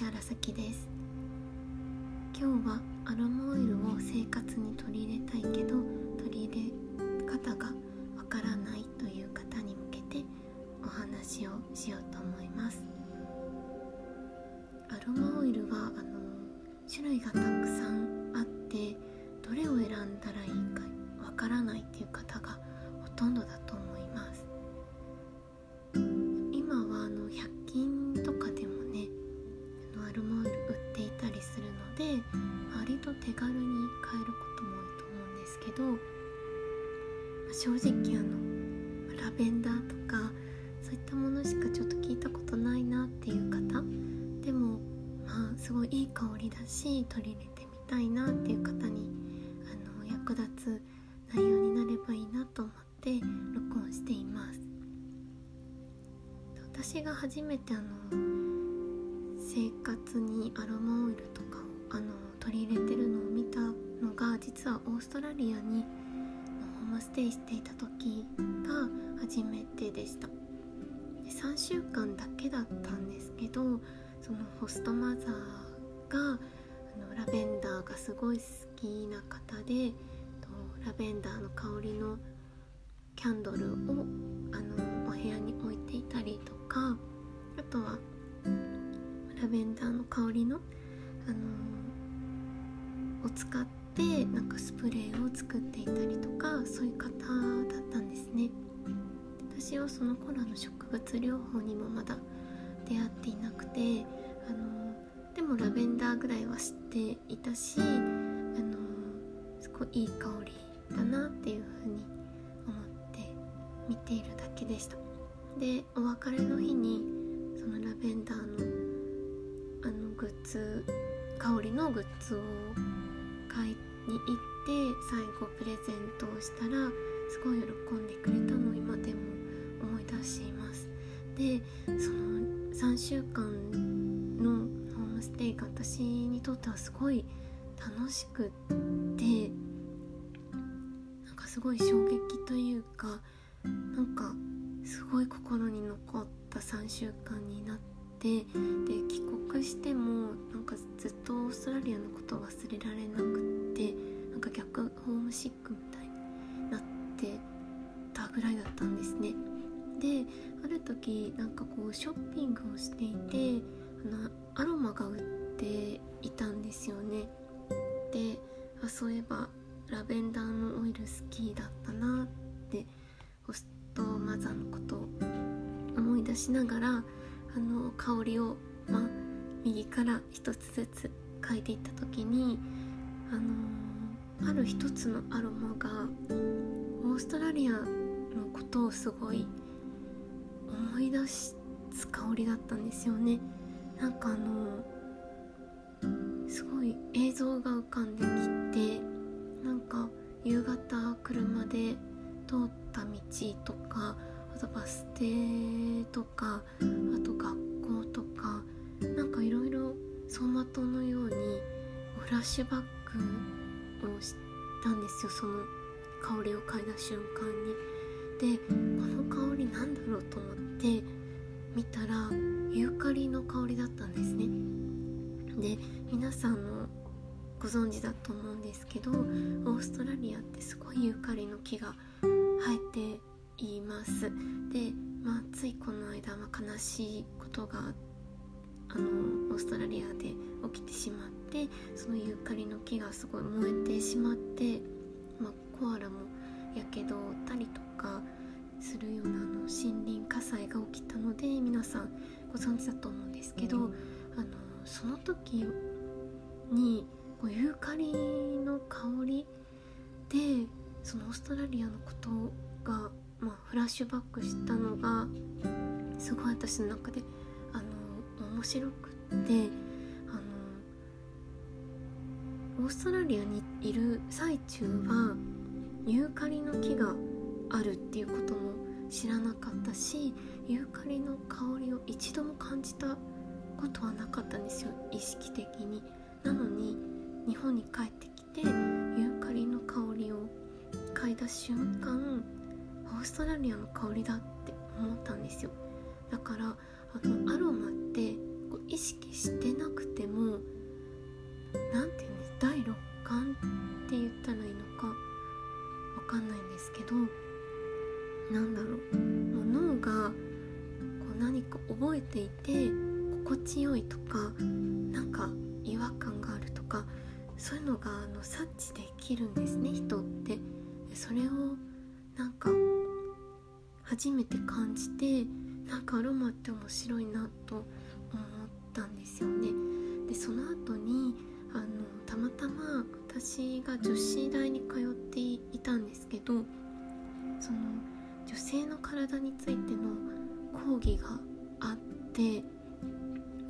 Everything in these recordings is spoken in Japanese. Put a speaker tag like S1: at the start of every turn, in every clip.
S1: 石原咲です。今日はアロマオイルを生活に取り入れたいけど取り入れ方がわからないという方に向けてお話をしようと思います。アロマオイルはあの種類がで割と手軽に買えることも多いと思うんですけど正直あのラベンダーとかそういったものしかちょっと聞いたことないなっていう方でもまあすごいいい香りだし取り入れてみたいなっていう方にあの役立つ内容になればいいなと思って録音しています。私が初めてあの生活にアロマオイルとかをあの取り入れてるのを見たのが実はオーストラリアにホームステイしていた時が初めてでした。で3週間だけだったんですけどそのホストマザーがあのラベンダーがすごい好きな方でとラベンダーの香りのキャンドルをあのお部屋に置いていたりとかあとはラベンダーの香りの、あのを使ってなんかスプレーを作っていたりとかそういう方だったんですね。私はその頃の植物療法にもまだ出会っていなくて、あのでもラベンダーぐらいは知っていたし、あのすごいいい香りだなっていう風に思って見ているだけでした。でお別れの日にそのラベンダーのあのグッズ香りのグッズを買いに行って最後プレゼントをしたらすごい喜んでくれたのを今でも思い出しています。でその3週間のホームステイが私にとってはすごい楽しくってなんかすごい衝撃というかなんかすごい心に残った3週間になってで帰国してもなんかずっとオーストラリアのこと忘れられなくってなんか逆ホームシックみたいになってたぐらいだったんですね。である時なんかこうショッピングをしていてあのアロマが売っていたんですよね。であそういえばラベンダーのオイル好きだったなってホストマザーのことを思い出しながらあの香りを、ま、右から一つずつ嗅いでいった時にあのある一つのアロマがオーストラリアのことをすごい思い出す香りだったんですよね。なんかあのすごい映像が浮かんできてなんか夕方車で通った道とかとバス停とかあと学校とかなんかいろいろ走馬灯のようにフラッシュバックをしたんですよその香りを嗅いだ瞬間に。でこの香りなんだろうと思って見たらユーカリの香りだったんですね。で皆さんのご存知だと思うんですけどオーストラリアってすごいユーカリの木が生えています。で、まあ、ついこの間、まあ、悲しいことがあのオーストラリアで起きてしまってそのユーカリの木がすごい燃えてしまって、まあ、コアラもやけどを負ったりとかするようなあの森林火災が起きたので皆さんご存知だと思うんですけどあのその時にこうユーカリの香りでそのオーストラリアのことが、まあ、フラッシュバックしたのがすごい私の中であの面白くってあのオーストラリアにいる最中はユーカリの木があるっていうことも知らなかったしユーカリの香りを一度も感じたことはなかったんですよ意識的に。なのに日本に帰ってきてユーカリの香りを嗅いだ瞬間ーストラリアの香りだって思ったんですよ。だからあのアロマってこう意識してなくても何て言うんです第六感って言ったらいいのかわかんないんですけどなんだろう。もう脳がこう何か覚えていて心地よいとかなんか違和感があるとかそういうのがあの察知できるんですね人って。それをなんか初めて感じてなんかアロマって面白いなと思ったんですよね。でその後にあのたまたま私が女子大に通っていたんですけどその女性の体についての講義があって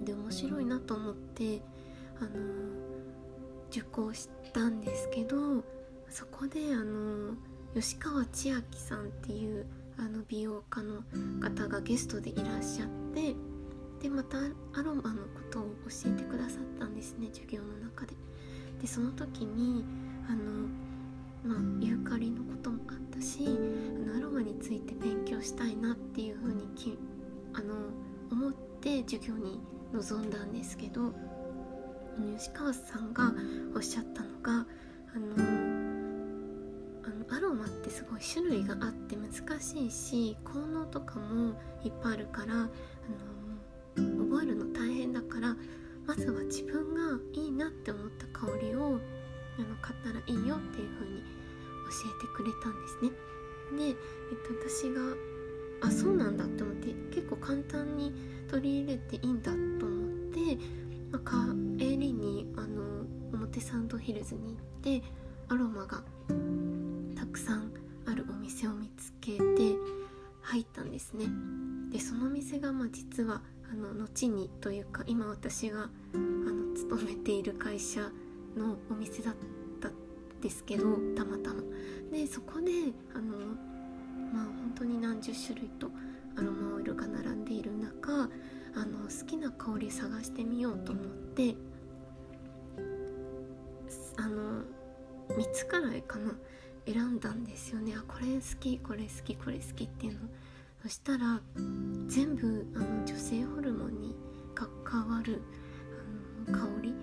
S1: で面白いなと思ってあの受講したんですけどそこであの吉川千秋さんっていうあの美容家の方がゲストでいらっしゃってでまたアロマのことを教えてくださったんですね授業の中で。でその時にあの、まあ、ユーカリのこともあったしあのアロマについて勉強したいなっていうふうにきあの思って授業に臨んだんですけど吉川さんがおっしゃったのがあのあのアロマってすごい種類があって難しいし効能とかもいっぱいあるからあの覚えるの大変だからまずは自分がいいなって思った香りをあの買ったらいいよっていう風に教えてくれたんですね。で、えっと、私があそうなんだって思って結構簡単に取り入れていいんだと思って、まあ、帰りにあの表参道ヒルズに行ってアロマがですね。でその店がまあ実はあの後にというか今私があの勤めている会社のお店だったんですけどたまたま。でそこであのまあ本当に何十種類とアロマオイルが並んでいる中あの好きな香り探してみようと思ってあの3つくらいかな選んだんですよねあこれ好きこれ好きこれ好きっていうのそしたら全部あの女性ホルモンに関わるあの香り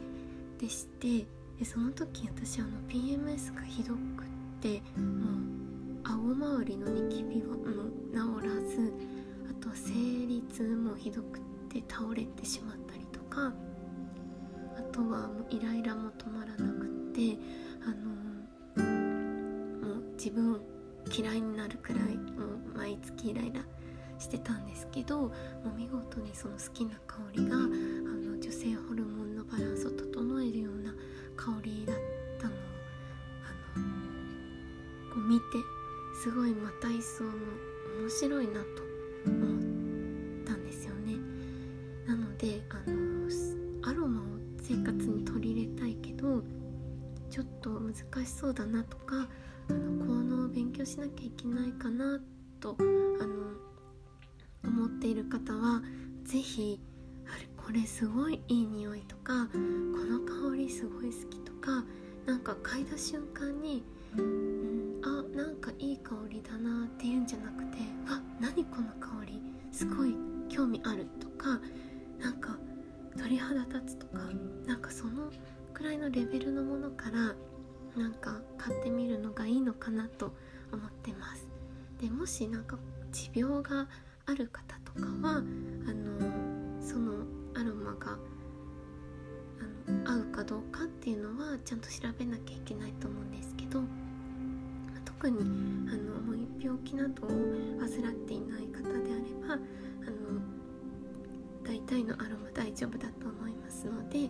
S1: でしてでその時私あの PMS がひどくってもう青周りのニキビはもう治らずあとは生理痛もひどくって倒れてしまったりとかあとはもうイライラも止まらなくってあのもう自分嫌いになるくらいもう毎月イライラしてたんですけどもう見事にその好きな香りがあの女性ホルモンのバランスを整えるような香りだったのをあのこう見てすごいまた一層の面白いなと思ったんですよね。なのであのアロマを生活に取り入れたいけどちょっと難しそうだなとかしなきゃいけないかなとあの思っている方は是非あれこれすごいいい匂いとかこの香りすごい好きとかなんか嗅いだ瞬間にあなんかいい香りだなっていうんじゃなくてあ何この香りすごい興味あるとかなんか鳥肌立つとかなんかそのくらいのレベルのものからなんか買ってみるのがいいのかなとでもしなんか持病がある方とかはあのそのアロマがあの合うかどうかっていうのはちゃんと調べなきゃいけないと思うんですけど特にあの病気などを患っていない方であればあの大体のアロマ大丈夫だと思いますので